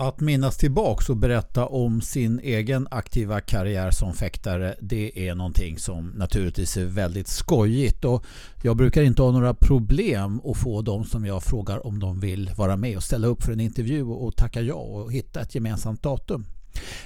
Att minnas tillbaks och berätta om sin egen aktiva karriär som fäktare det är någonting som naturligtvis är väldigt skojigt och jag brukar inte ha några problem att få de som jag frågar om de vill vara med och ställa upp för en intervju och tacka ja och hitta ett gemensamt datum.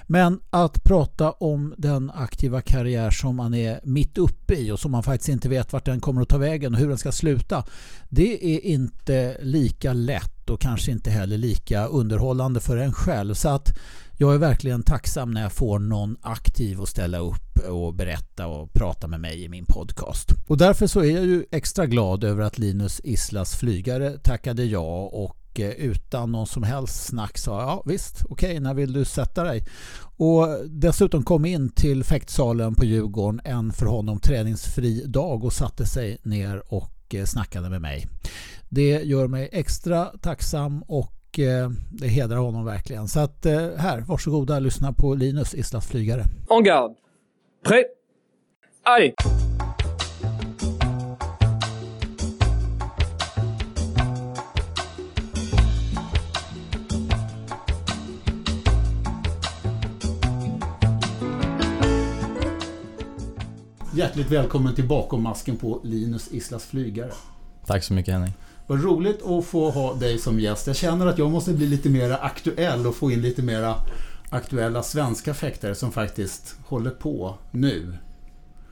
Men att prata om den aktiva karriär som man är mitt uppe i och som man faktiskt inte vet vart den kommer att ta vägen och hur den ska sluta. Det är inte lika lätt och kanske inte heller lika underhållande för en själv. Så att jag är verkligen tacksam när jag får någon aktiv att ställa upp och berätta och prata med mig i min podcast. Och därför så är jag ju extra glad över att Linus Islas flygare tackade ja och och eh, utan någon som helst snack sa ja visst, okej, okay, när vill du sätta dig? Och dessutom kom in till fäktsalen på Djurgården en för honom träningsfri dag och satte sig ner och eh, snackade med mig. Det gör mig extra tacksam och eh, det hedrar honom verkligen. Så att här, varsågoda lyssna på Linus Islas flygare. On guard. Prêt. Allez. Hjärtligt välkommen till Bakom masken på Linus Islas flygare. Tack så mycket Henning. Vad roligt att få ha dig som gäst. Jag känner att jag måste bli lite mer aktuell och få in lite mera aktuella svenska fäktare som faktiskt håller på nu.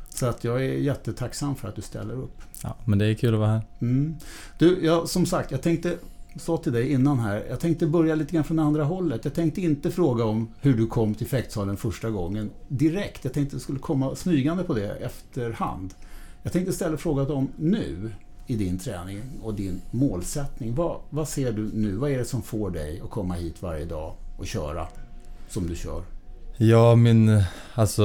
Så att jag är jättetacksam för att du ställer upp. Ja, men det är kul att vara här. Mm. Du, jag, som sagt, jag tänkte sa till dig innan här, jag tänkte börja lite grann från andra hållet. Jag tänkte inte fråga om hur du kom till fäktsalen första gången direkt. Jag tänkte att jag skulle komma smygande på det efterhand. Jag tänkte istället fråga om nu i din träning och din målsättning. Vad, vad ser du nu? Vad är det som får dig att komma hit varje dag och köra som du kör? Ja, min... Alltså,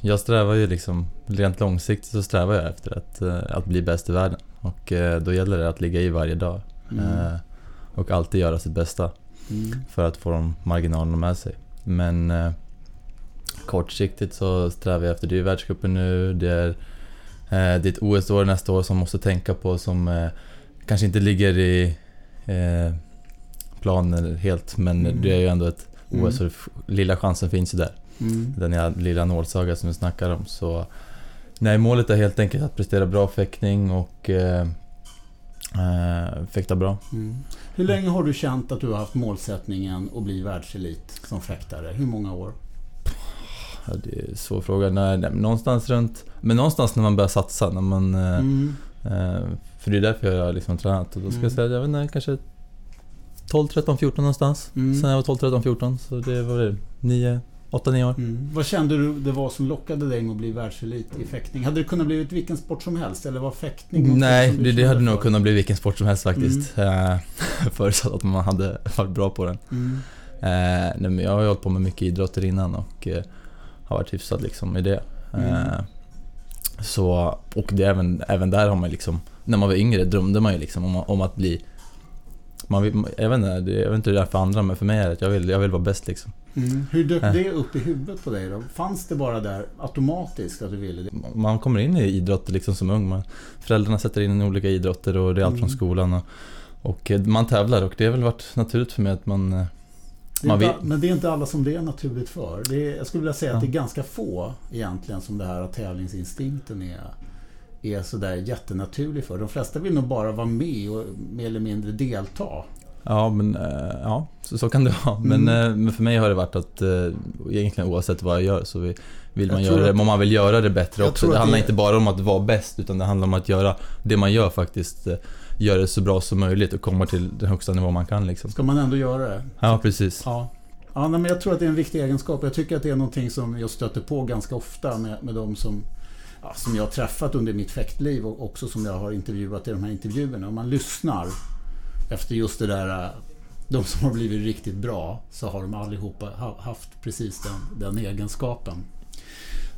jag strävar ju liksom... Rent långsiktigt så strävar jag efter att, eh, att bli bäst i världen. Och eh, då gäller det att ligga i varje dag. Mm. Och alltid göra sitt bästa mm. för att få de marginalerna med sig. Men eh, kortsiktigt så strävar jag efter, det är världscupen nu, det är, eh, det är ett OS-år nästa år som måste tänka på som eh, kanske inte ligger i eh, planen helt men mm. det är ju ändå ett OS mm. och lilla chansen finns ju där. Mm. Den lilla nålsaga som vi snackar om. Så, nej, målet är helt enkelt att prestera bra fäktning och eh, Eh, fäktar bra. Mm. Hur länge har du känt att du har haft målsättningen att bli världselit som fäktare? Hur många år? Ja, det är en svår fråga. Nej, nej, någonstans runt... Men någonstans när man börjar satsa. När man, eh, mm. eh, för det är därför jag har liksom tränat. Och då ska mm. jag säga, jag vet inte, kanske 12, 13, 14 någonstans. Mm. Sen jag var 12, 13, 14. Så det var det, 9, 8-9 år. Mm. Vad kände du det var som lockade dig med att bli världselit i fäktning? Hade det kunnat bli vilken sport som helst eller var fäktning Nej, det, det hade för? nog kunnat bli vilken sport som helst faktiskt. Mm. Eh, förutsatt att man hade varit bra på den. Mm. Eh, nej, men jag har ju hållit på med mycket idrotter innan och eh, har varit hyfsad liksom i det. Mm. Eh, så, och det, även, även där har man liksom, när man var yngre drömde man ju liksom om, om att bli man vill, jag, vet inte, jag vet inte hur det är för andra men för mig är det att jag vill, jag vill vara bäst liksom. Mm. Hur dök det upp i huvudet på dig då? Fanns det bara där automatiskt att du ville det? Man kommer in i idrott liksom som ung. Man, föräldrarna sätter in i olika idrotter och det är allt från mm. skolan. Och, och eh, man tävlar och det har väl varit naturligt för mig att man eh, man vill... Men det är inte alla som det är naturligt för. Det är, jag skulle vilja säga att det är ganska få egentligen som det här att tävlingsinstinkten är, är sådär jättenaturlig för. De flesta vill nog bara vara med och mer eller mindre delta. Ja, men eh, ja, så, så kan det vara. Men, mm. Eh, men för mig har det varit att eh, egentligen oavsett vad jag gör så vill man göra det, man vill göra det bättre också. Det handlar det... inte bara om att vara bäst utan det handlar om att göra det man gör faktiskt göra det så bra som möjligt och komma till den högsta nivå man kan. Liksom. Ska man ändå göra det? Ja, precis. Ja. Ja, men jag tror att det är en viktig egenskap. Jag tycker att det är någonting som jag stöter på ganska ofta med, med de som, ja, som jag har träffat under mitt fäktliv och också som jag har intervjuat i de här intervjuerna. Om man lyssnar efter just det där de som har blivit riktigt bra så har de allihopa haft precis den, den egenskapen.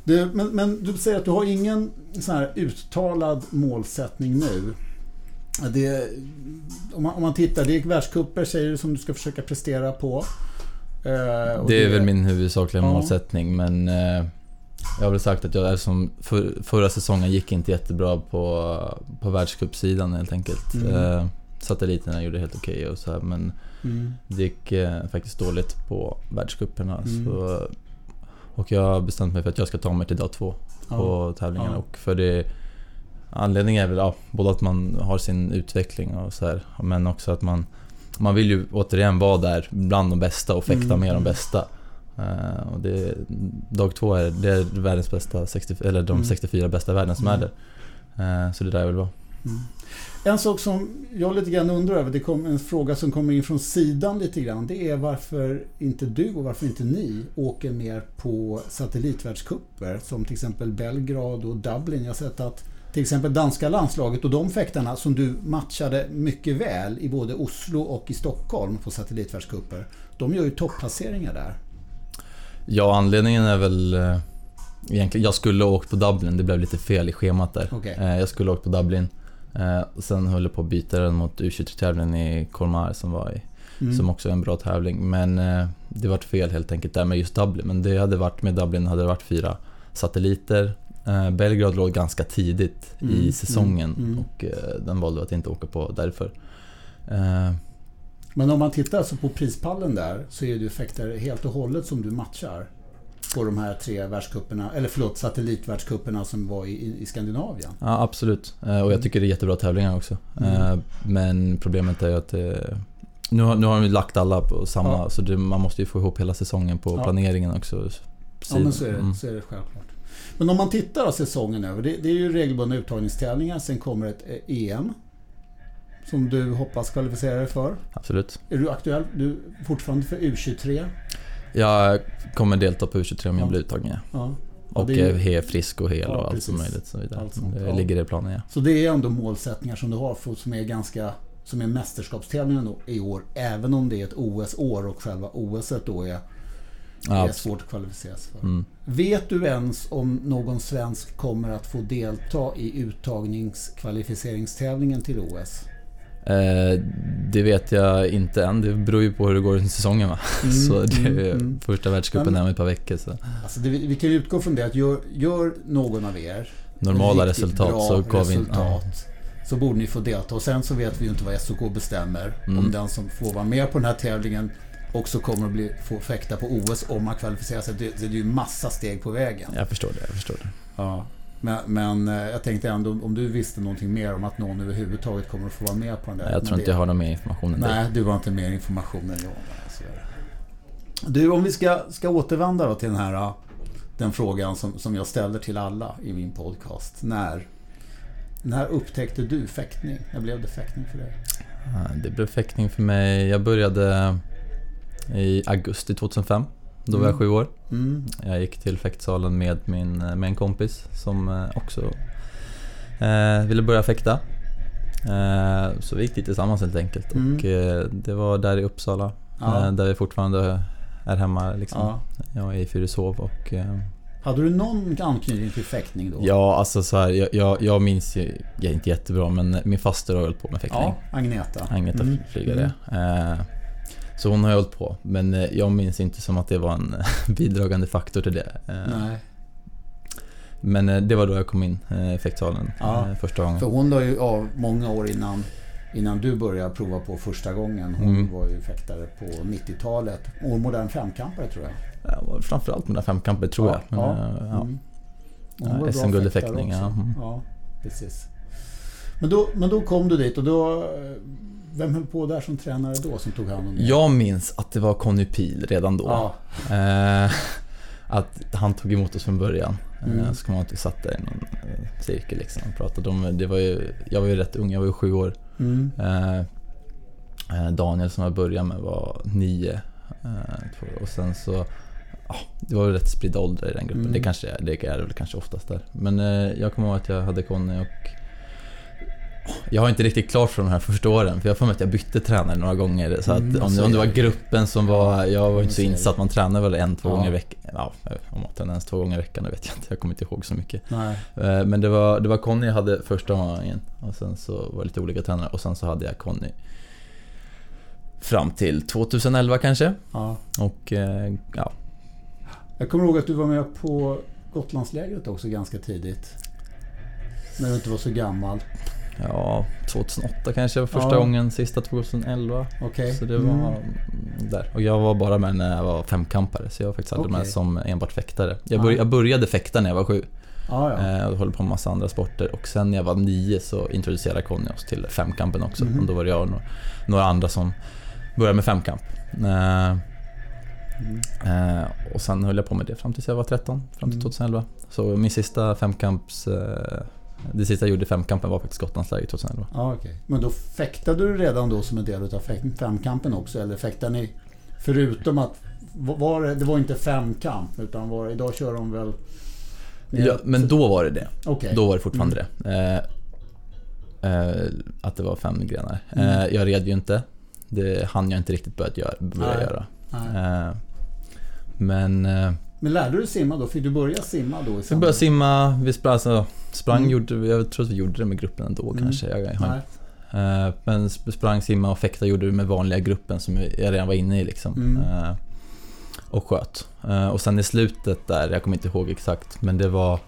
Du, men, men, du säger att du har ingen sån här uttalad målsättning nu. Det, om, man, om man tittar, det är världscuper säger du som du ska försöka prestera på. Eh, det, det är väl min huvudsakliga ja. målsättning men eh, jag har väl sagt att jag, som för, förra säsongen gick inte jättebra på, på världscupsidan helt enkelt. Mm. Eh, satelliterna gjorde helt okej och så här, men Mm. det gick eh, faktiskt dåligt på världscuperna. Mm. Så, och jag har bestämt mig för att jag ska ta mig till dag två på tävlingarna. Ja. Och för det, anledningen är väl ja, både att man har sin utveckling och så här, men också att man, man vill ju återigen vara där bland de bästa och fäkta Mm. med de bästa. Eh, och det, dag två är, det är världens bästa, 60, eller de Mm. 64 bästa i världen som Mm. är där. Eh, så det är där jag vill vara. Mm. En sak som jag lite grann undrar över, det kom en fråga som kommer in från sidan lite grann. Det är varför inte du och varför inte ni åker mer på satellitvärldscuper som till exempel Belgrad och Dublin. Jag har sett att till exempel danska landslaget och de fäktarna som du matchade mycket väl i både Oslo och i Stockholm på satellitvärldscuper. De gör ju topplaceringar där. Ja, anledningen är väl eh, egentligen, jag skulle ha åkt på Dublin, det blev lite fel i schemat där. Okej. Eh, jag skulle ha åkt på Dublin. Eh, sen höll jag på att byta den mot U23-tävlingen i Colmar som var i, Mm. som också är en bra tävling. Men eh, det vart fel helt enkelt där med just Dublin. Men det hade varit, med Dublin hade det varit fyra satelliter. Eh, Belgrad låg ganska tidigt Mm, i säsongen mm, mm. och eh, den valde att inte åka på därför. Eh, Men om man tittar alltså på prispallen där så är det fäktare helt och hållet som du matchar på de här tre världscuperna, eller förlåt satellitvärldscuperna som var i, i Skandinavien. Ja, absolut. Eh, Och jag tycker det är jättebra tävlingar också. Mm. Eh, Men problemet är ju att det, nu, har, nu har de lagt alla på samma, Ja. så det, man måste ju få ihop hela säsongen på Ja. planeringen också. Ja, men så är, det, Mm. så är det självklart. Men om man tittar då säsongen över, det, det är ju regelbundna uttagningstävlingar, sen kommer ett eh, EM som du hoppas kvalificera dig för. Absolut. Är du aktuell? Du är fortfarande för U23? Jag kommer delta på U23 om jag Ja. blir uttagen, ja. Ja. Ja, Och det är ju- frisk och hel Ja, och allt som möjligt. Så vidare. Sånt, det ja. ligger i planen, ja. Så det är ändå målsättningar som du har för, som är ganska som är mästerskapstävlingen i år. Även om det är ett OS-år och själva OS då är, ja är svårt att kvalificera sig för. mm. Vet du ens om någon svensk kommer att få delta i uttagningskvalificeringstävlingen till OS? Eh, det vet jag inte än. Det beror ju på hur det går under säsongen va. Mm, så det är mm, mm. första världscupen är om ett par veckor. Så. Alltså det, vi kan ju utgå från det att gör, gör någon av er Normala resultat bra så går vi in. Ja. resultat så borde ni få delta. Och sen så vet vi ju inte vad SOK bestämmer. Mm. Om den som får vara med på den här tävlingen också kommer att bli, få fäkta på OS om man kvalificerar sig. Det, det är ju massa steg på vägen. Jag förstår det, jag förstår det. Ja. Men, men eh, jag tänkte ändå om du visste någonting mer om att någon överhuvudtaget kommer att få vara med på den där. Jag tror inte jag har någon mer information än. Nej, du har inte mer information än jag. Du, om vi ska, ska återvända till den här uh, den frågan som, som jag ställer till alla i min podcast. När, när upptäckte du fäktning? När blev det fäktning för dig? Det blev fäktning för mig. Jag började i augusti 2005. Då var jag Mm. sju år. Mm. Jag gick till fäktsalen med, min, med en kompis som eh, också eh, ville börja fäkta. Eh, så vi gick dit tillsammans helt enkelt. Mm. Och eh, det var där i Uppsala. Ja. Eh, där vi fortfarande är hemma. Liksom. Ja. Jag är i Fyrishov och... Eh, Hade du någon anknytning till fäktning då? ja, alltså så här, jag, jag, jag minns ju, jag är inte jättebra, men min faster har hållit på med fäktning. Ja, Agneta. Agneta Mm. flygare. Eh, så hon har hållit på, men eh, jag minns inte som att det var en bidragande faktor till det. Eh, Nej. Men eh, det var då jag kom in eh, i fäktsalen Ja. eh, första gången. För hon la ju av många år innan, innan du började prova på första gången. Hon Mm. var ju fäktare på 90-talet. Och modern femkampare tror jag. Ja, framförallt mina femkamper tror jag. Ja, eh, ja. Mm. Ja, bra SM-guld i fäktning. Mm. ja. precis. Men då, men då kom du dit och då... eh, Vem höll på där som tränare då som tog hand om dig? Jag minns att det var Conny Pil redan då. Ja. Eh, att han tog emot oss från början. Mm. Mm. Så man att vi satt där i någon eh, cirkel liksom och pratade om... Det var ju, jag var ju rätt ung, jag var ju sju år. Mm. Eh, eh, Daniel som jag började med var nio. Eh, och sen så... Ja, det var väl rätt spridda åldrar i den gruppen. Mm. Det kanske är, det är det väl kanske oftast där. Men eh, jag kommer ihåg att jag hade Conny och... Jag har inte riktigt klart för de här första åren, för jag för mig att jag bytte tränare några gånger. Så att Mm, om, om det var gruppen som var... Jag var inte så insatt, man tränar väl en, två Ja. gånger i veckan. Ja, om man tränar ens två gånger i veckan, det vet jag inte. Jag kommer inte ihåg så mycket. Nej. Eh, Men det var, det var Conny jag hade första gången och sen så var det lite olika tränare och sen så hade jag Conny fram till 2011 kanske. Ja. Och eh, ja, Jag kommer ihåg att du var med på Gotlandslägret också ganska tidigt. När du inte var så gammal. Ja, 2008 kanske var första Ja. gången, sista 2011. Okej. Så det var Mm. där. Och jag var bara med när jag var femkampare, så jag var faktiskt aldrig med Okej. som enbart fäktare. Jag, Ja. började, jag började fäkta när jag var sju Ja, ja. eh, och höll på med massa andra sporter. Och sen när jag var nio så introducerade Conny oss till femkampen också. Mhm. Och då var det jag och några, några andra som började med femkamp. Eh, Mm. Eh, och sen höll jag på med det fram tills jag var 13, fram till Mm. 2011. Så min sista femkamps... Eh, det sista jag gjorde i femkampen var faktiskt Gotlandsläger 2011. Ja, okej. Men då fäktade du redan då som en del av femkampen också? Eller fäktade ni förutom att... Var det, det var inte femkamp utan var, idag kör de väl... Ja, men då var det det. Okej. Då var det fortfarande det. Eh, eh, att det var fem grenar. Mm. Eh, jag red ju inte. Det hann jag inte riktigt börja göra. Börja göra. Eh, men... Men lärde du simma då? Fick du börja simma då? Vi samband- började simma, vi sprang, alltså, sprang Mm. gjorde, vi- jag tror att vi gjorde det med gruppen ändå Mm. kanske. Jag, jag. Eh, Men sp- sprang, simma och fäkta gjorde det med vanliga gruppen som jag redan var inne i liksom. Mm. Eh, Och sköt. Eh, Och sen i slutet där, jag kommer inte ihåg exakt, men det var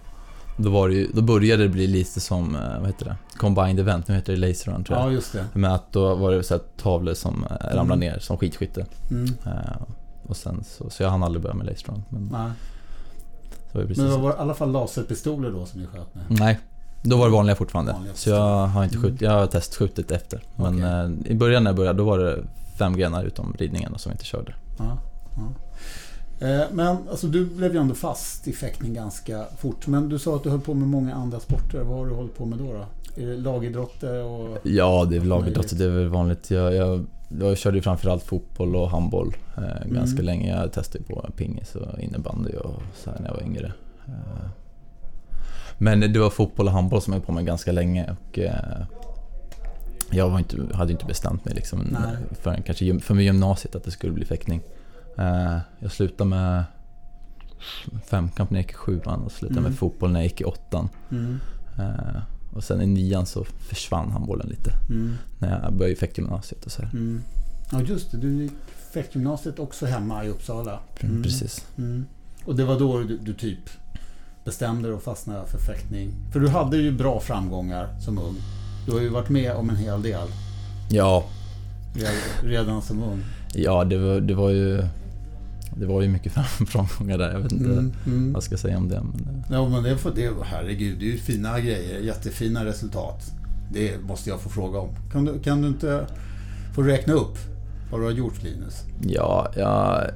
då, var det ju, då började det bli lite som, vad heter det? Combined event, nu heter det laser run tror jag. Ja, just det. Med att då var det så här tavlor som eh, ramlade Mm. ner som skidskytte. Mm. Eh, Och sen så, så jag hann aldrig börja med run. Men Nej. så var det precis Men det var i alla fall laserpistoler då som ni sköt med? Nej, då var det vanliga fortfarande. Vanliga så jag har inte Mm. skjutit, jag har testskjutit efter. Men Okej. eh, i början när jag började, då var det fem grenar utom ridningen som vi inte körde. Ja, ja. Eh, Men alltså, du blev ju ändå fast i fäktning ganska fort. Men du sa att du höll på med många andra sporter. Vad har du hållit på med då? då? Är det lagidrotter och... Ja, det är väl Möjligt. lagidrott, det är väl vanligt. Jag, jag, jag körde ju framförallt fotboll och handboll eh, ganska Mm. länge. Jag testade på pingis och innebandy och så här när jag var yngre. Eh, men det var fotboll och handboll som jag höll på med ganska länge och eh, jag var inte, hade inte bestämt mig liksom Nej. förrän kanske för gymnasiet att det skulle bli fäktning. Eh, jag slutade med femkamp när jag gick i sjuan och slutade Mm. med fotboll när jag gick i åttan. Mm. Och sen i nian så försvann handbollen lite Mm. när jag började i fäktgymnasiet och så här. Mm. Ja, just det. Du gick fäktgymnasiet också hemma i Uppsala. Mm. Precis. Mm. Och det var då du, du typ bestämde dig och fastnade för fäktning. För du hade ju bra framgångar som ung. Du har ju varit med om en hel del Ja, re- redan som ung. ja det, var, det var ju det var ju mycket fram- framgångar där. Jag vet inte Mm. Mm. vad jag ska säga om det. Men, eh, Ja, men det för det. Herregud, det är ju fina grejer. Jättefina resultat. Det måste jag få fråga om. Kan du, kan du inte få räkna upp vad du har gjort, Linus? ja, jag...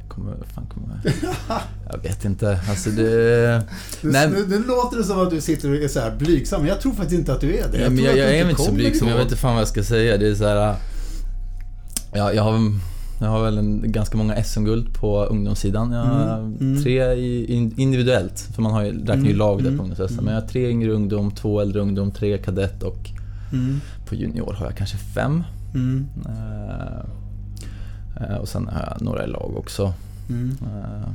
Jag kommer... Fan kommer jag vet inte. Alltså det... Nej. nu, nu låter det som att du sitter och är så här blygsam. men Jag tror faktiskt inte att du är det. Ja, men tror jag, att jag du är inte så blygsam, jag vet inte fan vad jag ska säga. Det är så här... Ja, jag har, jag har väl en, ganska många SM-guld på ungdomssidan. Jag har Mm, mm. tre i, in, individuellt, för man har ju, räknar ju Mm, lag där mm, på ungdoms mm. Men jag har tre yngre ungdom, två äldre ungdom, tre kadett och Mm. på junior har jag kanske fem. Mm. Eh, och sen har jag några i lag också. Mm. Eh,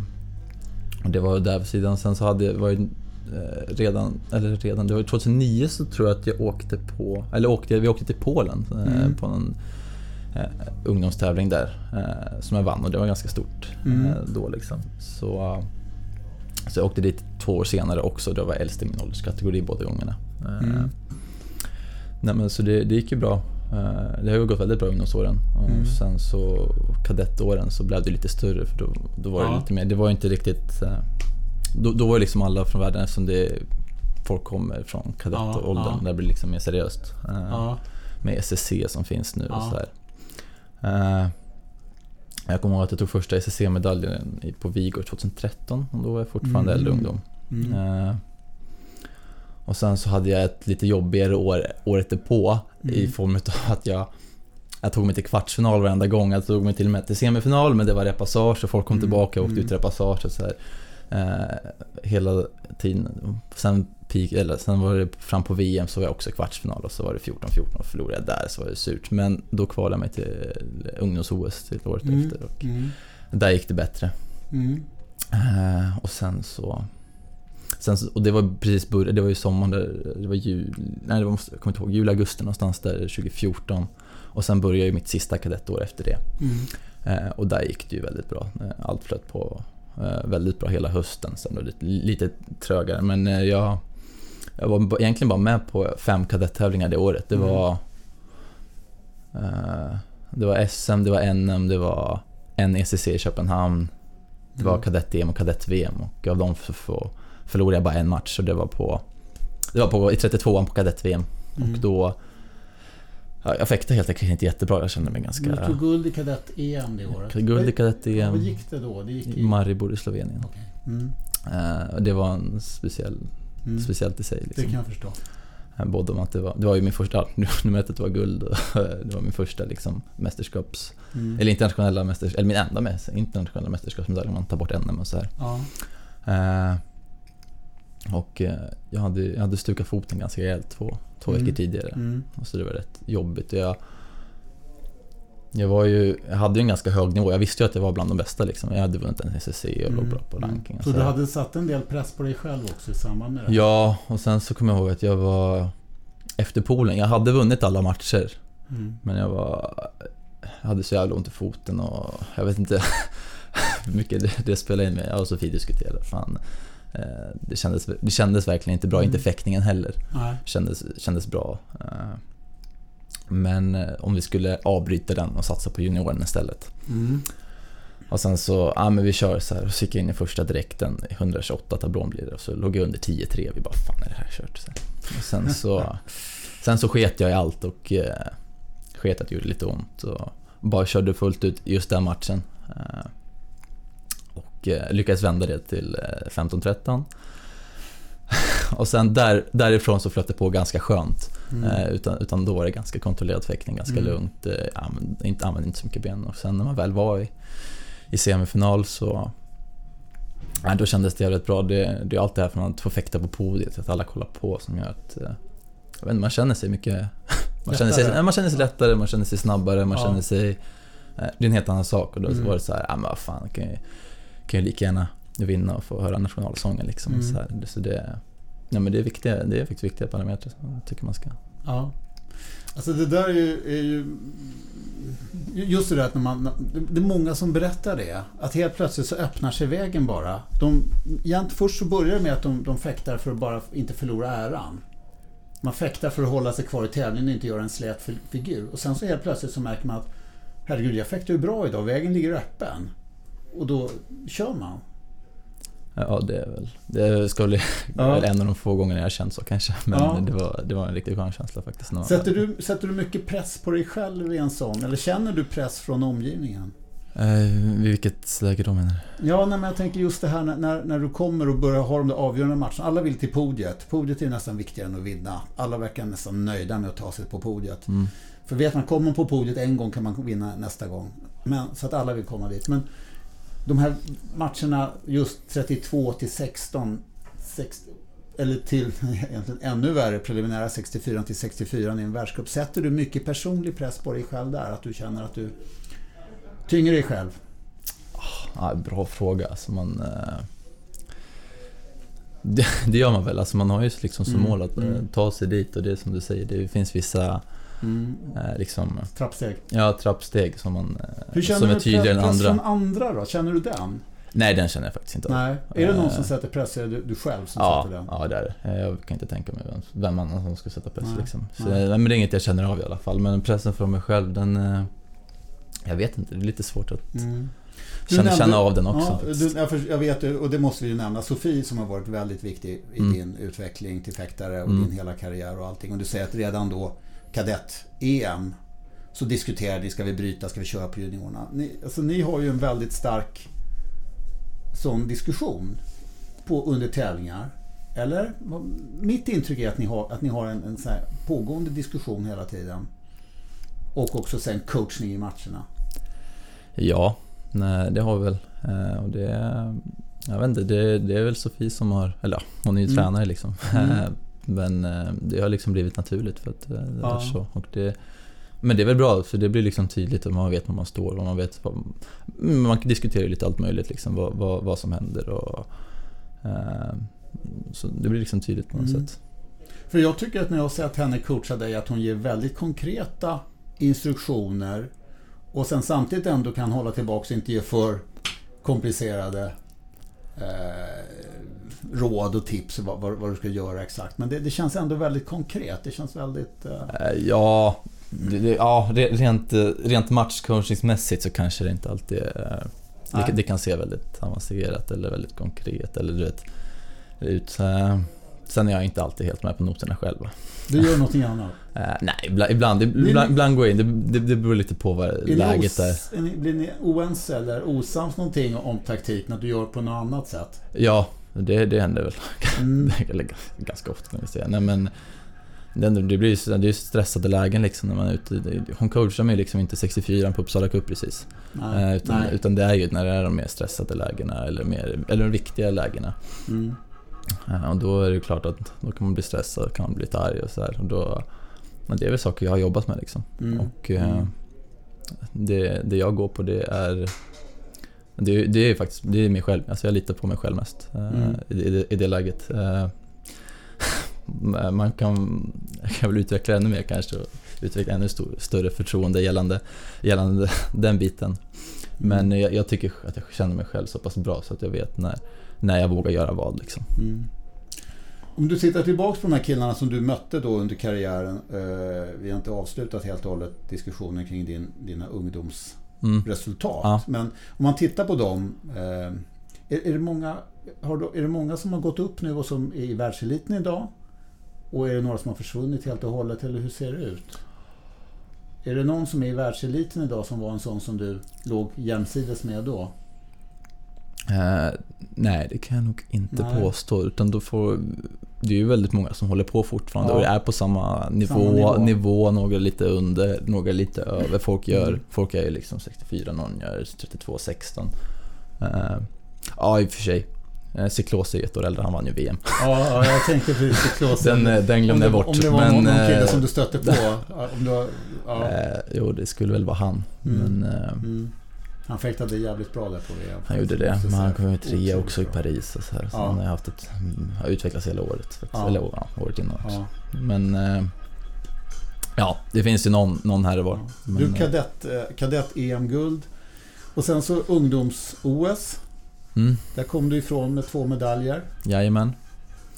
och det var där på sidan. Sen så hade jag, var ju, redan, eller redan, det var ju 2009 så tror jag att jag åkte på, eller åkte, vi åkte till Polen Mm. på en ungdomstävling där eh, som jag vann och det var ganska stort Mm. eh, då liksom. Så, eh, så jag åkte dit två år senare också, då var jag äldst i min ålderskategori båda gångerna. Eh, Mm. Nej men så det, det gick ju bra. Eh, Det har ju gått väldigt bra ungdomsåren. Och Mm. sen så kadettåren så blev det lite större för då, då var det Ja. lite mer, det var inte riktigt... eh, Då, då var ju liksom alla från världen eftersom det folk kommer från kadettåldern Ja, ja. där det blir liksom mer seriöst. Eh, Ja. Med SSC som finns nu och Ja. sådär. Eh, Jag kommer ihåg att jag tog första SSC-medaljen i- på Vigor 2013 och då var jag fortfarande Mm. äldre ungdom. Mm. Eh, och sen så hade jag ett lite jobbigare år året därpå i Mm. form av att jag jag tog mig till kvartsfinal varenda gång. Jag tog mig till och med till semifinal men det var repassage och folk kom Mm. tillbaka och åkte Mm. ut repassage och så här. Eh, hela tiden. Sen, peak, eller, sen var det fram på VM så var jag också kvartsfinal och så var det 14-14 och förlorade jag där så var det surt. Men då kvalade jag mig till ungdoms-OS till året Mm. efter och Mm. där gick det bättre. Mm. Eh, och sen så... Sen så och det var precis början, det var ju sommaren där, det var jul, nej det var, jag kommer inte ihåg, jul, augusti någonstans där 2014. Och sen började ju mitt sista kadettår efter det. Eh, och där gick det ju väldigt bra. Allt flöt på väldigt bra hela hösten. Sen var det lite, trögare men eh, jag, Jag var egentligen bara med på fem kadetttävlingar det året. Det Mm. var... eh, det var SM, det var NM, det var NECC i Köpenhamn. Det var Mm. kadett-EM och kadett-VM och av dem för, för, förlorade jag bara en match och det var på... Det var på, i 32an på kadett-VM Mm. och då... Ja, jag fäktade helt enkelt inte jättebra, jag kände mig ganska... Du tog guld i kadett-EM det året. Guld i Ja, Vad kadett-EM gick det då? Det gick i. Maribor i Slovenien. Okej. Mm. Eh, det var en speciell, Mm. speciellt i sig. Det Liksom. kan jag förstå. Eh, Både om att det var, det var ju min första, ett var guld och det var min första liksom mästerskaps, Mm. eller internationella mästerskaps, eller min enda mäs- internationella mästerskapsmedalj om man tar bort NM och så här. Ja. Eh, och eh, jag hade, jag hade stukat foten ganska rejält två, två Mm. veckor tidigare. Mm. Och så det var rätt jobbigt. Jag, jag, var ju, jag hade ju en ganska hög nivå. Jag visste ju att jag var bland de bästa. Liksom. Jag hade vunnit en SSC och låg bra på ranking. och Så så du hade satt en del press på dig själv också i samband med det? Ja, och sen så kommer jag ihåg att jag var efter Polen. Jag hade vunnit alla matcher. Mm. Men jag var... Jag hade så jävla ont i foten och jag vet inte hur mycket det, det spelade in med. Jag och Sofie diskuterade. Fan, det, kändes, det kändes verkligen inte bra. Mm. Inte fäktningen heller. Nej. Kändes, kändes bra. Eh, Men eh, om vi skulle avbryta den och satsa på junioren istället. Mm. Och sen så, ja men vi kör så här. Och så gick jag in i första direkten, 128 tablån blir det. Och så låg jag under 10-3. Vi bara, fan är det här kört? Så. Och sen så, sen så sket jag i allt och eh, sket att det gjorde lite ont. Och bara körde fullt ut just den matchen. Eh, och eh, lyckades vända det till eh, 15-13. och sen där, därifrån så flöt det på ganska skönt. Mm. Eh, utan, utan då var det ganska kontrollerad fäktning, ganska Mm. lugnt. Eh, använd, inte, använde inte så mycket ben. Och sen när man väl var i, i semifinal så... Ja, då kändes det jävligt bra. Det, det är allt det här från att få fäkta på podiet, att alla kollar på som gör att... Eh, jag vet inte, man känner sig mycket... Man känner sig, man känner sig lättare, man känner sig snabbare, man Ja. känner sig... Eh, det är en helt annan sak och då Mm. var det så här, ja men vad fan, kan jag, kan jag lika gärna vinna och få höra nationalsången liksom. Mm. Så, här, så det... Ja men det är viktiga, det är faktiskt viktiga parametrar som jag tycker man ska... Ja. Alltså det där är ju, är ju... Just det där att när man... Det är många som berättar det. Att helt plötsligt så öppnar sig vägen bara. De, först så börjar det med att de, de fäktar för att bara inte förlora äran. Man fäktar för att hålla sig kvar i tävlingen och inte göra en slät fi- figur. Och sen så helt plötsligt så märker man att Herregud, jag fäktar ju bra idag. Vägen ligger öppen. Och då kör man. Ja, det är väl... Det ska väl Ja. väl en av de få gångerna jag har känt så kanske. Men Ja. det, var, det var en riktigt skön känsla faktiskt. man- Sätter du, sätter du mycket press på dig själv i en sån? Eller känner du press från omgivningen? Eh, vilket läge då menar du? Ja, nej, men jag tänker just det här när, när, när du kommer och börjar ha de där avgörande matcherna. Alla vill till podiet. Podiet är nästan viktigare än att vinna. Alla verkar nästan nöjda med att ta sig på podiet. Mm. För vet man, kommer man på podiet en gång kan man vinna nästa gång. Men, så att alla vill komma dit. Men de här matcherna just 32 till 16, 60, eller till egentligen ännu värre, preliminära 64 till 64 i en världscup. Sätter du mycket personlig press på dig själv där? Att du känner att du tynger dig själv? Ja, bra fråga. Alltså man, eh, det, det gör man väl. Alltså man har ju liksom som Mm, mål att eh, mm. ta sig dit och det är som du säger, det finns vissa eh, liksom, Trappsteg. ja, trappsteg som, man, eh, Hur känner som är du tydligare än andra. från andra då? Känner du den? Nej, den känner jag faktiskt inte. Nej. Är det någon Eh. som sätter press? Är det du, du själv som Ja, sätter den? ja, det är det. Jag kan inte tänka mig vem, vem annan som ska sätta press Nej, liksom. Så, nej. men det är inget jag känner av i alla fall. Men pressen från mig själv, den... Jag vet inte, det är lite svårt att Mm. Du känna, nämnde- känna av den också. Ja, du, jag vet, och det måste vi ju nämna, Sofie som har varit väldigt viktig i Mm. din utveckling till fäktare och Mm. din hela karriär och allting. Och du säger att redan då kadett-EM så diskuterade ni, ska vi bryta, ska vi köra på juniorerna? Ni, alltså, ni har ju en väldigt stark sån diskussion på, under tävlingar. Eller? Mitt intryck är att ni har, att ni har en, en pågående diskussion hela tiden. Och också sen coachning i matcherna. Ja, nej, det har vi väl. Eh, Och det, jag vet inte, det, det är väl Sofie som har, eller ja, hon är ju Mm. tränare liksom. Mm. Men eh, det har liksom blivit naturligt för att eh, det Ja. är så. Och det, men det är väl bra, för det blir liksom tydligt och man vet var man står. Och man, vet vad, mm, man diskuterar lite allt möjligt, liksom, vad, vad, vad som händer. Och, eh, så det blir liksom tydligt på något Mm. sätt. För jag tycker att när jag har sett henne coacha dig att hon ger väldigt konkreta instruktioner och sen samtidigt ändå kan hålla tillbaka och inte ge för komplicerade eh, råd och tips vad, vad, vad du ska göra exakt. Men det, det, känns ändå väldigt konkret. Det känns väldigt... Uh... Ja, det, det, ja rent, rent matchcoachningsmässigt så kanske det inte alltid är... Det, det, kan se väldigt avancerat eller väldigt konkret eller du vet... Ut, sen är jag inte alltid helt med på noterna själv. Du gör någonting annat? Uh, nej, ibland, ibland, ibland, ibland går jag in. Det, det, beror lite på vad läget är. Blir ni oense eller osams någonting om taktik när du gör på något annat sätt? Ja, det, det händer väl. Mm. ganska ofta kan jag säga. Nej, men, det blir ju det är stressade lägen liksom när man är ute. Hon coachar mig liksom inte 64 på Uppsala Cup precis. Nej, eh, utan, nej. utan det är ju när det är de mer stressade lägena eller, mer, eller de viktiga lägena. Mm. Eh, och då är det klart att då kan man bli stressad, kan man bli lite arg och sådär. Men det är väl saker jag har jobbat med liksom. Mm. Och eh, mm. det, det jag går på det är det, det är faktiskt det är mig själv. Alltså jag litar på mig själv mest mm. i, i, det, i det läget. man kan, kan väl utveckla ännu mer kanske och utveckla ännu stor, större förtroende gällande, gällande den biten. Men mm. jag, jag, tycker att jag känner mig själv så pass bra så att jag vet när, när jag vågar göra vad. Liksom. Mm. Om du tittar tillbaka på de här killarna som du mötte då under karriären. Eh, vi har inte avslutat helt och hållet diskussionen kring din, dina ungdomsresultat. Mm. Ja. Men om man tittar på dem. Eh, är, är, det många, har, är det många som har gått upp nu och som är i världseliten idag? Och är det några som har försvunnit helt och hållet eller hur ser det ut? Är det någon som är i världseliten idag som var en sån som du låg jämsides med då? Uh, nej, det kan jag nog inte nej. påstå. Utan då får, det är ju väldigt många som håller på fortfarande ja. och är på samma nivå, samma nivå. nivå. Några lite under, några lite över. Folk, gör, mm. folk är ju liksom 64, någon gör 32, 16. Uh, ja, i och för sig. Cyklos är ett år äldre, han vann ju VM. Ja, ja jag tänkte precis Cyklos. den, eh, den glömde jag bort. Om det var men, någon kille som du stötte på? om du, ja. eh, jo, det skulle väl vara han. Mm. Men, eh, mm. Han fäktade jävligt bra där på VM. Han gjorde det, men han kom ju trea också i Paris och så här. Så ja. han har haft ett, har utvecklats hela året. Ja. Eller ja, året innan också. Men... Eh, ja, det finns ju någon, någon här och var. Du eh, kadett, kadett EM-guld. Och sen så ungdoms-OS. Mm. Där kom du ifrån med två medaljer. Jajamän.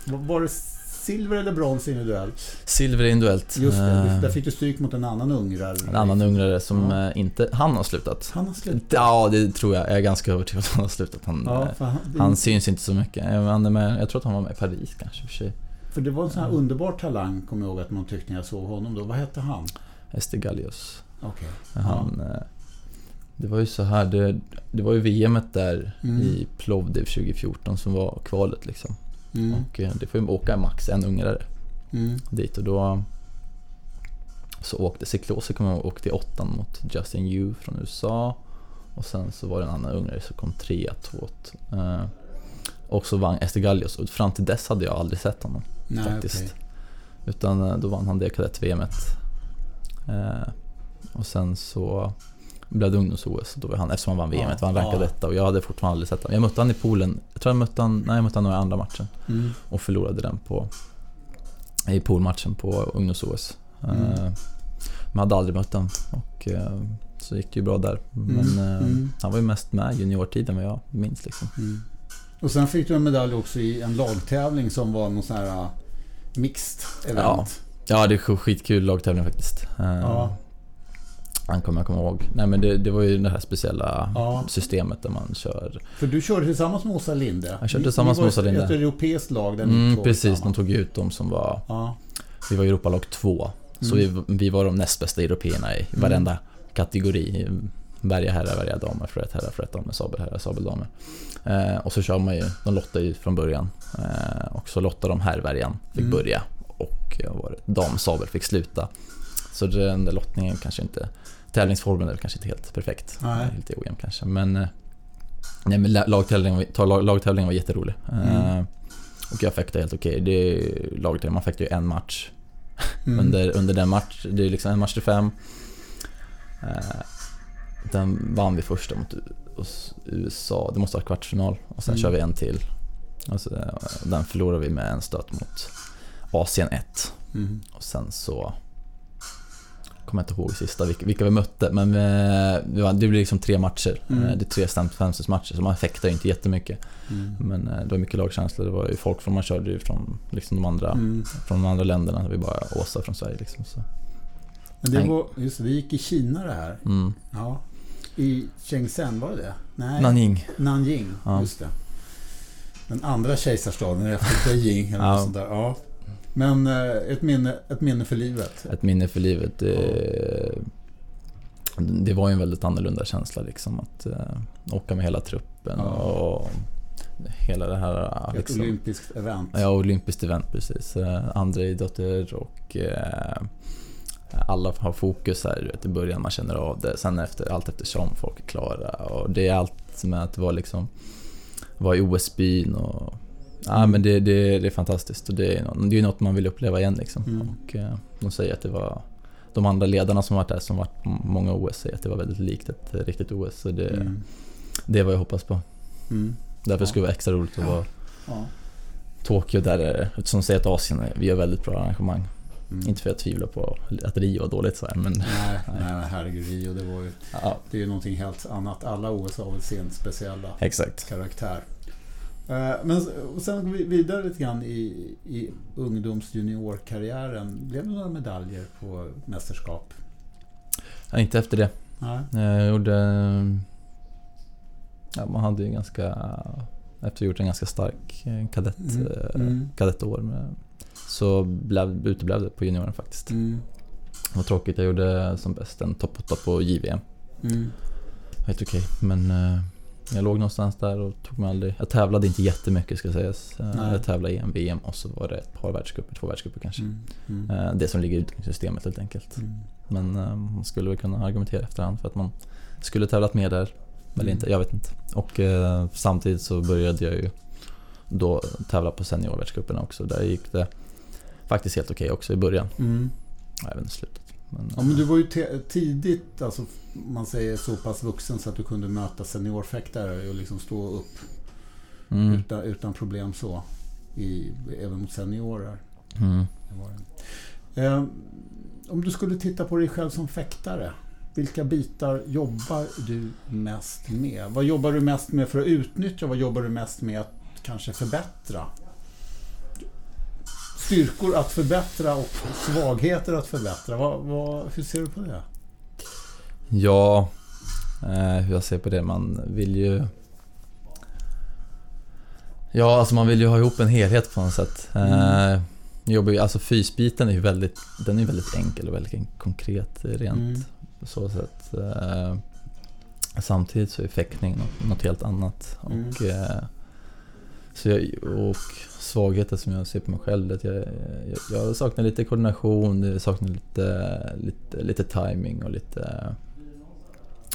Var det silver eller brons individuellt? Silver individuellt. Just det, uh, där fick du stryk mot en annan ungrare. En annan ungrare som ja. Eh, inte... Han har slutat. Han har slutat? Ja, det tror jag. Jag är ganska övertygad att han har slutat. Han, ja, eh, han, han syns inte så mycket. Han är med, jag tror att han var med i Paris kanske för sig. För det var en sån här underbar talang, kommer jag ihåg att man tyckte när jag såg honom då. Vad hette han? Estigallios. Okej. Okay. Han... Ja. Det var ju så här, det, det var ju VM där mm. i Plovdiv 2014 som var kvalet liksom. Mm. Och eh, det får ju åka max en ungrare mm. dit och då så åkte Cyklosi kom och åkte i åttan mot Justin Yu från USA. Och sen så var det en annan ungrare som kom trea tvåt. Eh, och så vann Estigallios och fram till dess hade jag aldrig sett honom. Nej, faktiskt. Okay. Utan eh, då vann han det kadett-VMet. Eh, och sen så blev det ungdoms-OS. Då var han, eftersom han vann VM, ja, var han rankad detta och jag hade fortfarande aldrig sett honom. Jag mötte honom i Polen, jag tror jag mötte honom, nej jag mötte honom i andra matchen. Mm. Och förlorade den på, i poolmatchen på ungdoms-OS. Mm. Uh, men hade aldrig mött honom och uh, så gick det ju bra där. Men uh, mm. han var ju mest med juniortiden vad jag minns liksom. Mm. Och sen fick du en medalj också i en lagtävling som var någon sån här mixed event. Ja, ja det är skitkul lagtävling faktiskt. Ja. Han kommer jag komma ihåg. Nej men det, det var ju det här speciella ja. systemet där man kör... För du körde tillsammans med Åsa Linde? Jag körde tillsammans med Åsa Linde. ett europeiskt lag där mm, Precis, de tog ut de som var... Ja. Vi var Europalag 2. Så mm. vi, vi var de näst bästa européerna i mm. varenda kategori. Berga herrar, Berga damer, Florett herrar, Florett damer, Sabel herrar, Sabel damer. Eh, och så kör man ju, de lottar ju från början. Eh, och så lottar de herrvärjan fick mm. börja. Och var det, dam Sabel fick sluta. Så den där lottningen kanske inte tävlingsformen är kanske inte helt perfekt. Nej. Lite ojämn kanske. Men, eh, nej, men lagtävlingen, lagtävlingen var jätterolig. Mm. Uh, och jag fäktade helt okej. Okay. man fäktade ju en match. Mm. under, under den match, det är liksom en match till fem. Uh, den vann vi första mot USA, det måste vara kvartsfinal. Och sen mm. kör vi en till. Och så, den förlorar vi med en stöt mot Asien 1. Mm. Och sen så kommer inte ihåg sista vilka, vi mötte, men eh, det, blev liksom tre matcher. Mm. Eh, Det är tre femstensmatcher, så man fäktar ju inte jättemycket. Mm. Men eh, det var mycket lagkänsla, det var ju folk från, man körde ju från liksom de andra, Mm. från de andra länderna, vi bara Åsa från Sverige liksom. Så. Men det var, just det, det gick i Kina det här. Mm. Ja. I Shenzhen, var det det? Nej. Nanjing. Nanjing, Ja. just det. Den andra kejsarstaden efter Beijing eller Ja. sånt där. Ja. Men eh, ett minne, ett minne för livet. Ett minne för livet. Det, det var ju en väldigt annorlunda känsla liksom att eh, åka med hela truppen och hela det här... Ett Liksom, olympiskt event. Ja, olympiskt event precis. Eh, Andra idrotter och eh, alla har fokus här vet, i början, man känner av det. Sen efter, allt eftersom folk är klara och det är allt med att vara liksom vara i OS-byn och Ja men det, det, det är fantastiskt och det är, nå- det är ju något man vill uppleva igen liksom. Mm. Och eh, de säger att det var de andra ledarna som varit där, som varit på många OS, säger att det var väldigt likt ett eh, riktigt OS. Så det, Mm. det är vad jag hoppas på. Mm. Därför Ja. skulle det vara extra roligt att vara Ja. Tokyo där, är- som säger att Asien, är- vi gör väldigt bra arrangemang. Mm. Inte för att jag tvivlar på att Rio var dåligt så här, men Nej, Nej. nej, herregud. Rio, det var ju... ja, Det är ju någonting helt annat. Alla OS har väl sin speciella exakt. karaktär. Eh, Men sen går vi vidare lite grann i, i ungdoms juniorkarriären. Blev det några medaljer på mästerskap? Ja, inte efter det. Nej. Jag gjorde... Ja, man hade ju ganska... Efter gjort en ganska stark eh, kadett, Mm. eh, Mm. kadettår med, så blev, uteblev det på junioren faktiskt. Mm. Det var tråkigt, jag gjorde som bäst en topp 8 på JVM. Mm. Helt okej, men eh, jag låg någonstans där och tog mig aldrig... Jag tävlade inte jättemycket ska sägas. Eh, Nej. Jag tävlade i en VM och så var det ett par världscuper, två världscuper kanske. Mm. Mm. Eh, Det som ligger i utbildningssystemet helt enkelt. Mm. Men eh, man skulle väl kunna argumentera efterhand för att man skulle tävlat mer där. Eller Mm. inte, jag vet inte. Och eh, samtidigt så började jag ju då tävla på seniorvärldscuperna också. Där gick det faktiskt helt okej också i början. Mm. Jag vet inte slutet. Men, Ja, men du var ju tidigt, alltså, man säger så pass vuxen så att du kunde möta seniorfäktare och liksom stå upp mm, utan, utan problem så. I, även mot seniorer. mm. Eh, om du skulle titta på dig själv som fäktare. Vilka bitar jobbar du mest med? Vad jobbar du mest med för att utnyttja? Vad jobbar du mest med att kanske förbättra? Styrkor att förbättra och svagheter att förbättra. Vad, vad, hur ser du på det? Ja, eh, hur jag ser på det. Man vill ju... Ja, alltså man vill ju ha ihop en helhet på något sätt. Mm. Eh, jobbar ju, alltså fysbiten är ju väldigt, den är väldigt enkel och väldigt konkret rent Mm. på så sätt. Eh, samtidigt så är fäktning något, något helt annat. Mm. Och, eh, så jag, och svagheten som jag ser på mig själv, att jag, jag, jag saknar lite koordination, jag saknar lite, lite, lite timing och lite,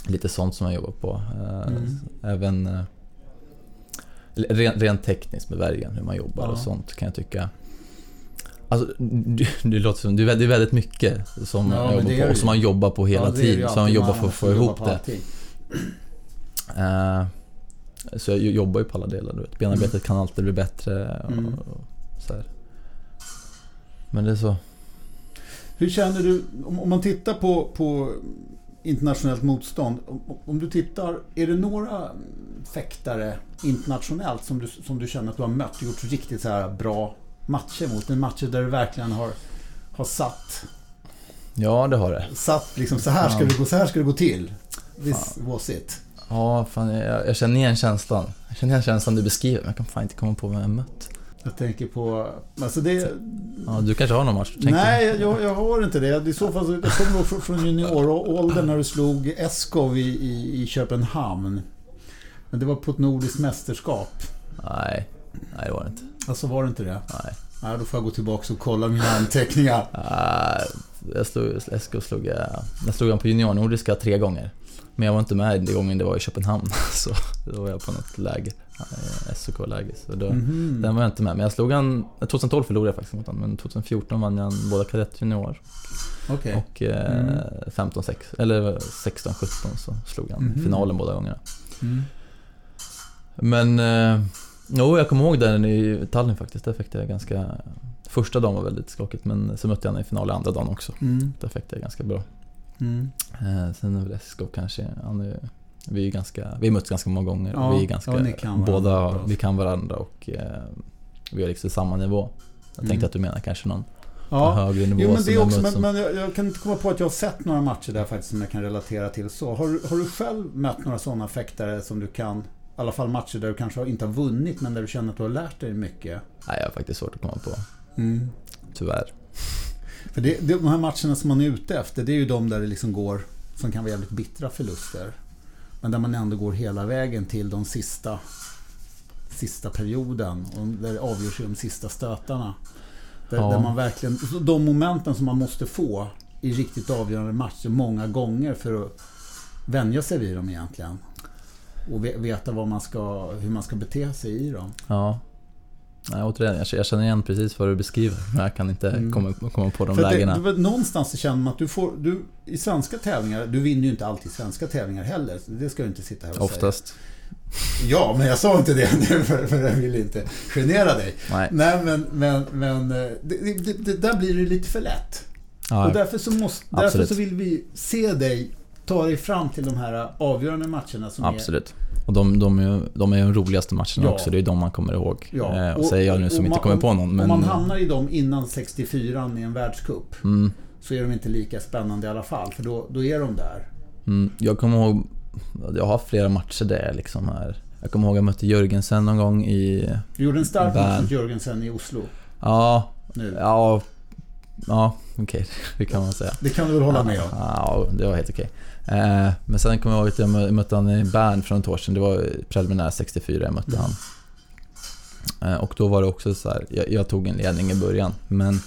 lite sånt som jag jobbar på. Eh, Mm. Även eh, rent, rent tekniskt med värjan, hur man jobbar Ja. och sånt kan jag tycka. Alltså, det, det låter som, det är väldigt mycket som, Ja, jag jobbar på, och som man jobbar på hela Ja, tiden. Så man jobbar för att få ihop det. Så jag jobbar ju på alla delar. Du vet. Benarbetet kan alltid bli bättre. Och, Mm. och så här. Men det är så. Hur känner du, om, man tittar på, på internationellt motstånd. Om, om du tittar, är det några fäktare internationellt som du, som du känner att du har mött och gjort riktigt så här bra matcher mot? En matcher där du verkligen har, har satt, Ja, det har det. satt liksom så här ska Fan. det gå, så här ska det gå till. This was it. Ja, fan, jag, jag känner igen känslan. Jag känner igen känslan du beskriver, men jag kan fan inte komma på vem jag mött. Jag tänker på, alltså det... Ja, du kanske har någon match? Nej, jag, jag har inte det. I så fall jag kommer ihåg från- junioråldern när du slog Eskov i, i, i Köpenhamn. Men det var på ett nordiskt mästerskap. Nej, nej det var det inte. Alltså var det inte det? Nej. Nej, då får jag gå tillbaka och kolla mina anteckningar. Jag slog, Esko slog jag, jag slog han på juniornordiska tre gånger. Men jag var inte med den gången det var i Köpenhamn. Så då var jag på något läger. SOK-läger. Så då, Mhm. Den var jag inte med, men jag slog han... 2012 förlorade jag faktiskt mot honom, men 2014 vann jag båda kadett junior. Okej. Och eh, Mm. 15-6, eller 16-17 så slog han Mhm. finalen båda gångerna. Mm. Men... Eh, jo, jag kommer ihåg den i Tallinn faktiskt. Där fick jag ganska... Första dagen var väldigt skakigt, men så mötte jag honom i final andra dagen också. Mm. Där fick jag ganska bra. Mm. Eh, sen är väl Eskov kanske, han är, vi är ganska, vi har mötts ganska många gånger Ja, vi är ganska, ja, kan varandra båda, bra. vi kan varandra och eh, vi är liksom samma nivå. Jag tänkte Mm. att du menar kanske någon Ja. högre nivå Jo men det också, möts men, som- men jag, jag kan inte komma på att jag har sett några matcher där faktiskt som jag kan relatera till så. Har, du- har du själv mött några sådana fäktare som du kan, i alla fall matcher där du kanske inte har vunnit men där du känner att du har lärt dig mycket? Nej, jag har faktiskt svårt att komma på. Mm. Tyvärr. För det, det, de här matcherna som man är ute efter, det är ju de där det liksom går, som kan vara jävligt bittra förluster. Men där man ändå går hela vägen till de sista, sista perioden. Och där det avgörs i de sista stötarna. Där, Ja. där man verkligen, de momenten som man måste få i riktigt avgörande matcher många gånger för att vänja sig vid dem egentligen. Och ve- veta vad man ska, hur man ska bete sig i dem. Ja. Nej, återigen, jag jag känner igen precis vad du beskriver. Men jag kan inte Mm. komma, komma på de För det, lägena. det, var någonstans känner man att du får, du, i svenska tävlingar, du vinner ju inte alltid svenska tävlingar heller. Det ska du inte sitta här och Oftast. säga. Ja, men jag sa inte det för, för jag vill inte genera dig. Nej. Nej, men, men, men eh, det, det, det, där blir det lite för lätt. Ja, Och därför så, måste, därför så vill vi se dig ta dig fram till de här avgörande matcherna som absolut. Och de, de, de är de roligaste matcherna Ja. också. Det är de man kommer ihåg. Ja. Eh, och säger jag nu som och inte man- kommer på någon. Men, Om man hamnar i dem innan 64 i en världscup mm, så är de inte lika spännande i alla fall. För då, då är de där. mm, jag kommer ihåg, jag har flera matcher där jag liksom är... Jag kommer ihåg att jag mötte Jörgensen någon gång i... Du gjorde en stark match mot Jörgensen i Oslo Ja, nu. ja... Ja, okej. Det kan man säga. Det kan du väl hålla med om? Ja, det var helt okej. Eh, men sen kommer jag ihåg att jag mö- mötte han i Bern för ett år sedan. Det var preliminär 64 jag mötte Mm. han. Eh, och då var det också så här, jag, jag tog en ledning i början, men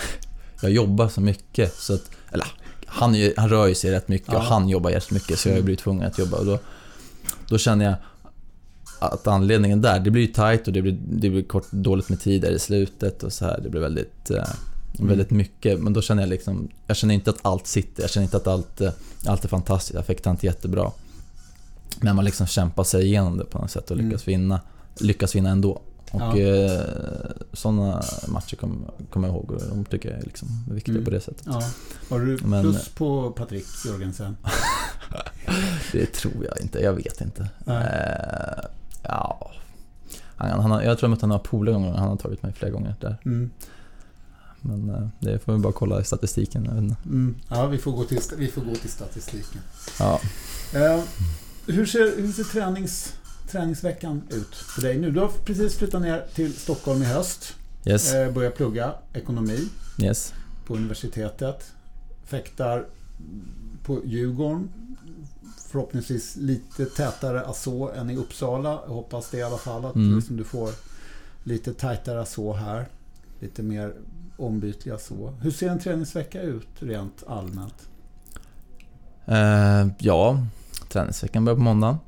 jag jobbar så mycket så att, eller han, ju- han rör ju sig rätt mycket Ja. och han jobbar jättemycket så jag Mm. blir tvungen att jobba och då, då känner jag att anledningen där, det blir ju tight och det blir, det blir kort, dåligt med tid där i slutet och så här. Det blir väldigt, eh, Mm. väldigt mycket. Men då känner jag liksom, jag känner inte att allt sitter. Jag känner inte att allt, eh, allt är fantastiskt. Jag fick det inte jättebra. Men man liksom kämpar sig igenom det på något sätt och Mm. lyckas vinna. Lyckas vinna ändå. Och Ja. eh, sådana matcher kommer kommer jag ihåg och de tycker jag är liksom viktiga Mm. på det sättet. Ja. Har du Men- plus på Patrik Jörgensen? Det tror jag inte, jag vet inte. Nej. Eh, ja. Han, han, har- jag tror jag mött honom några polare gånger, han har tagit mig flera gånger där. Mm. Men eh, det får vi bara kolla i statistiken. Mm. Ja, vi får, gå till, vi får gå till statistiken. Ja. Eh, hur ser, hur ser tränings, träningsveckan ut för dig nu? Du har precis flyttat ner till Stockholm i höst. Yes. Eh, börjat plugga ekonomi Yes. på universitetet. Fäktar på Djurgården. Förhoppningsvis lite tätare aså än i Uppsala. Jag hoppas det i alla fall. Att Mm. liksom du får lite tajtare aså här. Lite mer ombytliga så. Hur ser en träningsvecka ut rent allmänt? Eh, ja, träningsveckan börjar på måndag.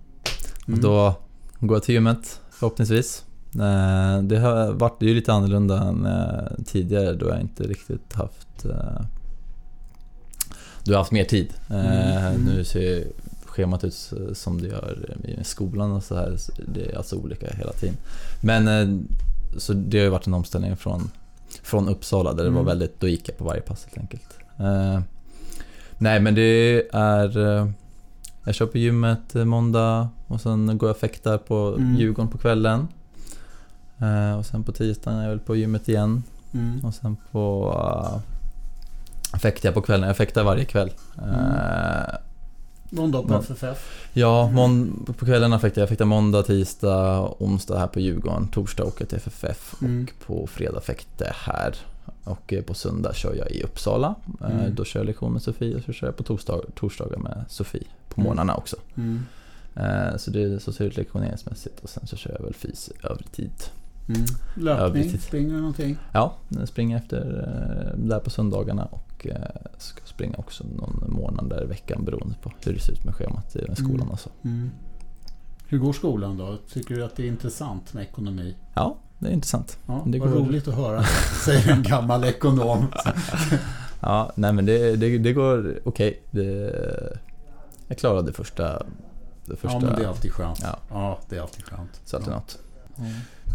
Mm. Och då går jag till gymmet förhoppningsvis. Eh, det har varit ju lite annorlunda än eh, tidigare då jag inte riktigt haft... Eh, du har haft mer tid. Eh, Mm. Nu ser schemat ut som det gör i skolan och så här. Det är alltså olika hela tiden. Men eh, så det har ju varit en omställning från, från Uppsala där det Mm. var väldigt, då gick jag på varje pass helt enkelt. Eh, nej men det är... eh, Jag kör på gymmet eh, måndag och sen går jag och fäktar på Mm. Djurgården på kvällen. Eh, och sen på tisdagen är jag väl på gymmet igen. Mm. Och sen på... Uh, fäktar jag på kvällen. Jag fäktar varje kväll. Eh, Någon dag på Ja. FFF. Ja, mån- på kvällarna fäktar jag. Jag fäktar måndag, tisdag, onsdag här på Djurgården. Torsdag åker jag till FFF Mm. och på fredag jag här. Och eh, på söndag kör jag i Uppsala. Eh, Mm. Då kör jag lektion med Sofie och så kör jag på torsdag, torsdagar med Sofie. På Mm. morgnarna också. Mm. Eh, Så det så ser det ut lektioneringsmässigt och sen så kör jag väl fys övrig tid. Mm. Löpning, precis. springer du någonting? Ja, jag springer efter där på söndagarna och eh, ska springa också någon månad där i veckan beroende på hur det ser ut med schemat i skolan Mm. och så. Mm. Hur går skolan då? Tycker du att det är intressant med ekonomi? Ja, det är intressant. Ja, Det vad går- roligt att höra, säger en gammal ekonom. Ja, nej men det, det, det går okej. Det- Jag klarade första... Det första Ja, men det är alltid skönt. Ja. Ja, det är alltid skönt. så alltid Ja. något.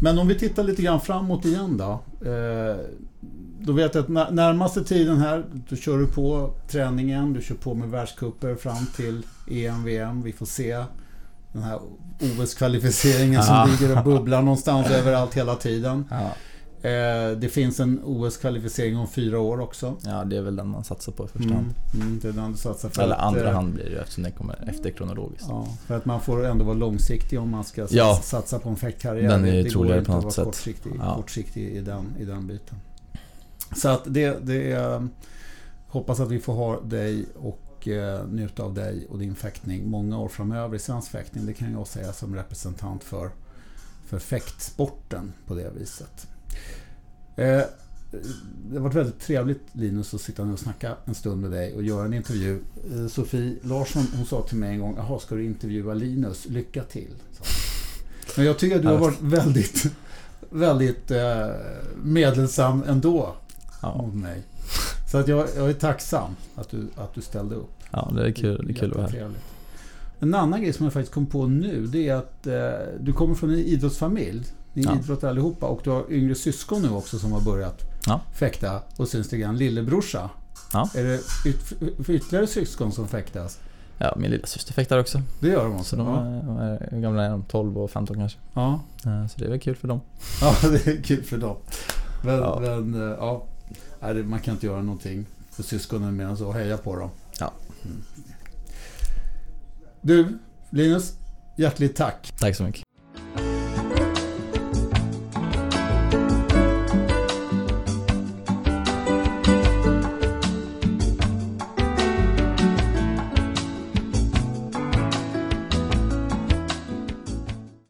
Men om vi tittar lite grann framåt igen då. Eh, då vet jag att närmaste tiden här, då kör du på träningen, du kör på med världscuper fram till EM, VM. Vi får se den här OS-kvalificeringen som ligger och bubblar någonstans överallt hela tiden. Ja. Eh, det finns en OS-kvalificering om fyra år också. ja, det är väl den man satsar på i första Mm, hand. mm, det är den du satsar för Eller att, andra eh, hand blir det eftersom den kommer efter kronologiskt. Ja, för att man får ändå vara långsiktig om man ska Ja. satsa på en fäktkarriär. Den är ju det troligare på att något vara sätt. Kortsiktig, Ja. kortsiktig i, den, i den biten. Så att det, det är... Hoppas att vi får ha dig och eh, njuta av dig och din fäktning många år framöver i svensk fäktning. Det kan jag säga som representant för, för fäktsporten på det viset. Eh, det har varit väldigt trevligt Linus att sitta nu och snacka en stund med dig och göra en intervju. Eh, Sofie Larsson hon sa till mig en gång, jaha ska du intervjua Linus? Lycka till. hon. Men jag tycker att du har varit väldigt, väldigt eh, medelsam ändå Ja, mot mig. Så att jag, jag är tacksam att du, att du ställde upp. ja det är kul, det är kul att vara här. En annan grej som jag faktiskt kom på nu det är att eh, du kommer från en idrottsfamilj. Ni Ja. idrottar allihopa och du har yngre syskon nu också som har börjat Ja. fäkta och syns lite grann lillebrorsa. Ja. Är det yt, ytterligare syskon som fäktas? Ja, min lilla syster fäktar också. Det gör de Så också? ja. är, de är, hur gamla är de? 12 och 15 kanske. Ja. Eh, Så det är väl kul för dem. ja, det är kul för dem. Men, Ja. men eh, ja. Det- man kan inte göra någonting för syskonen mer än så. Heja på dem. Ja. Mm. Du, Linus. Hjärtligt tack. Tack så mycket.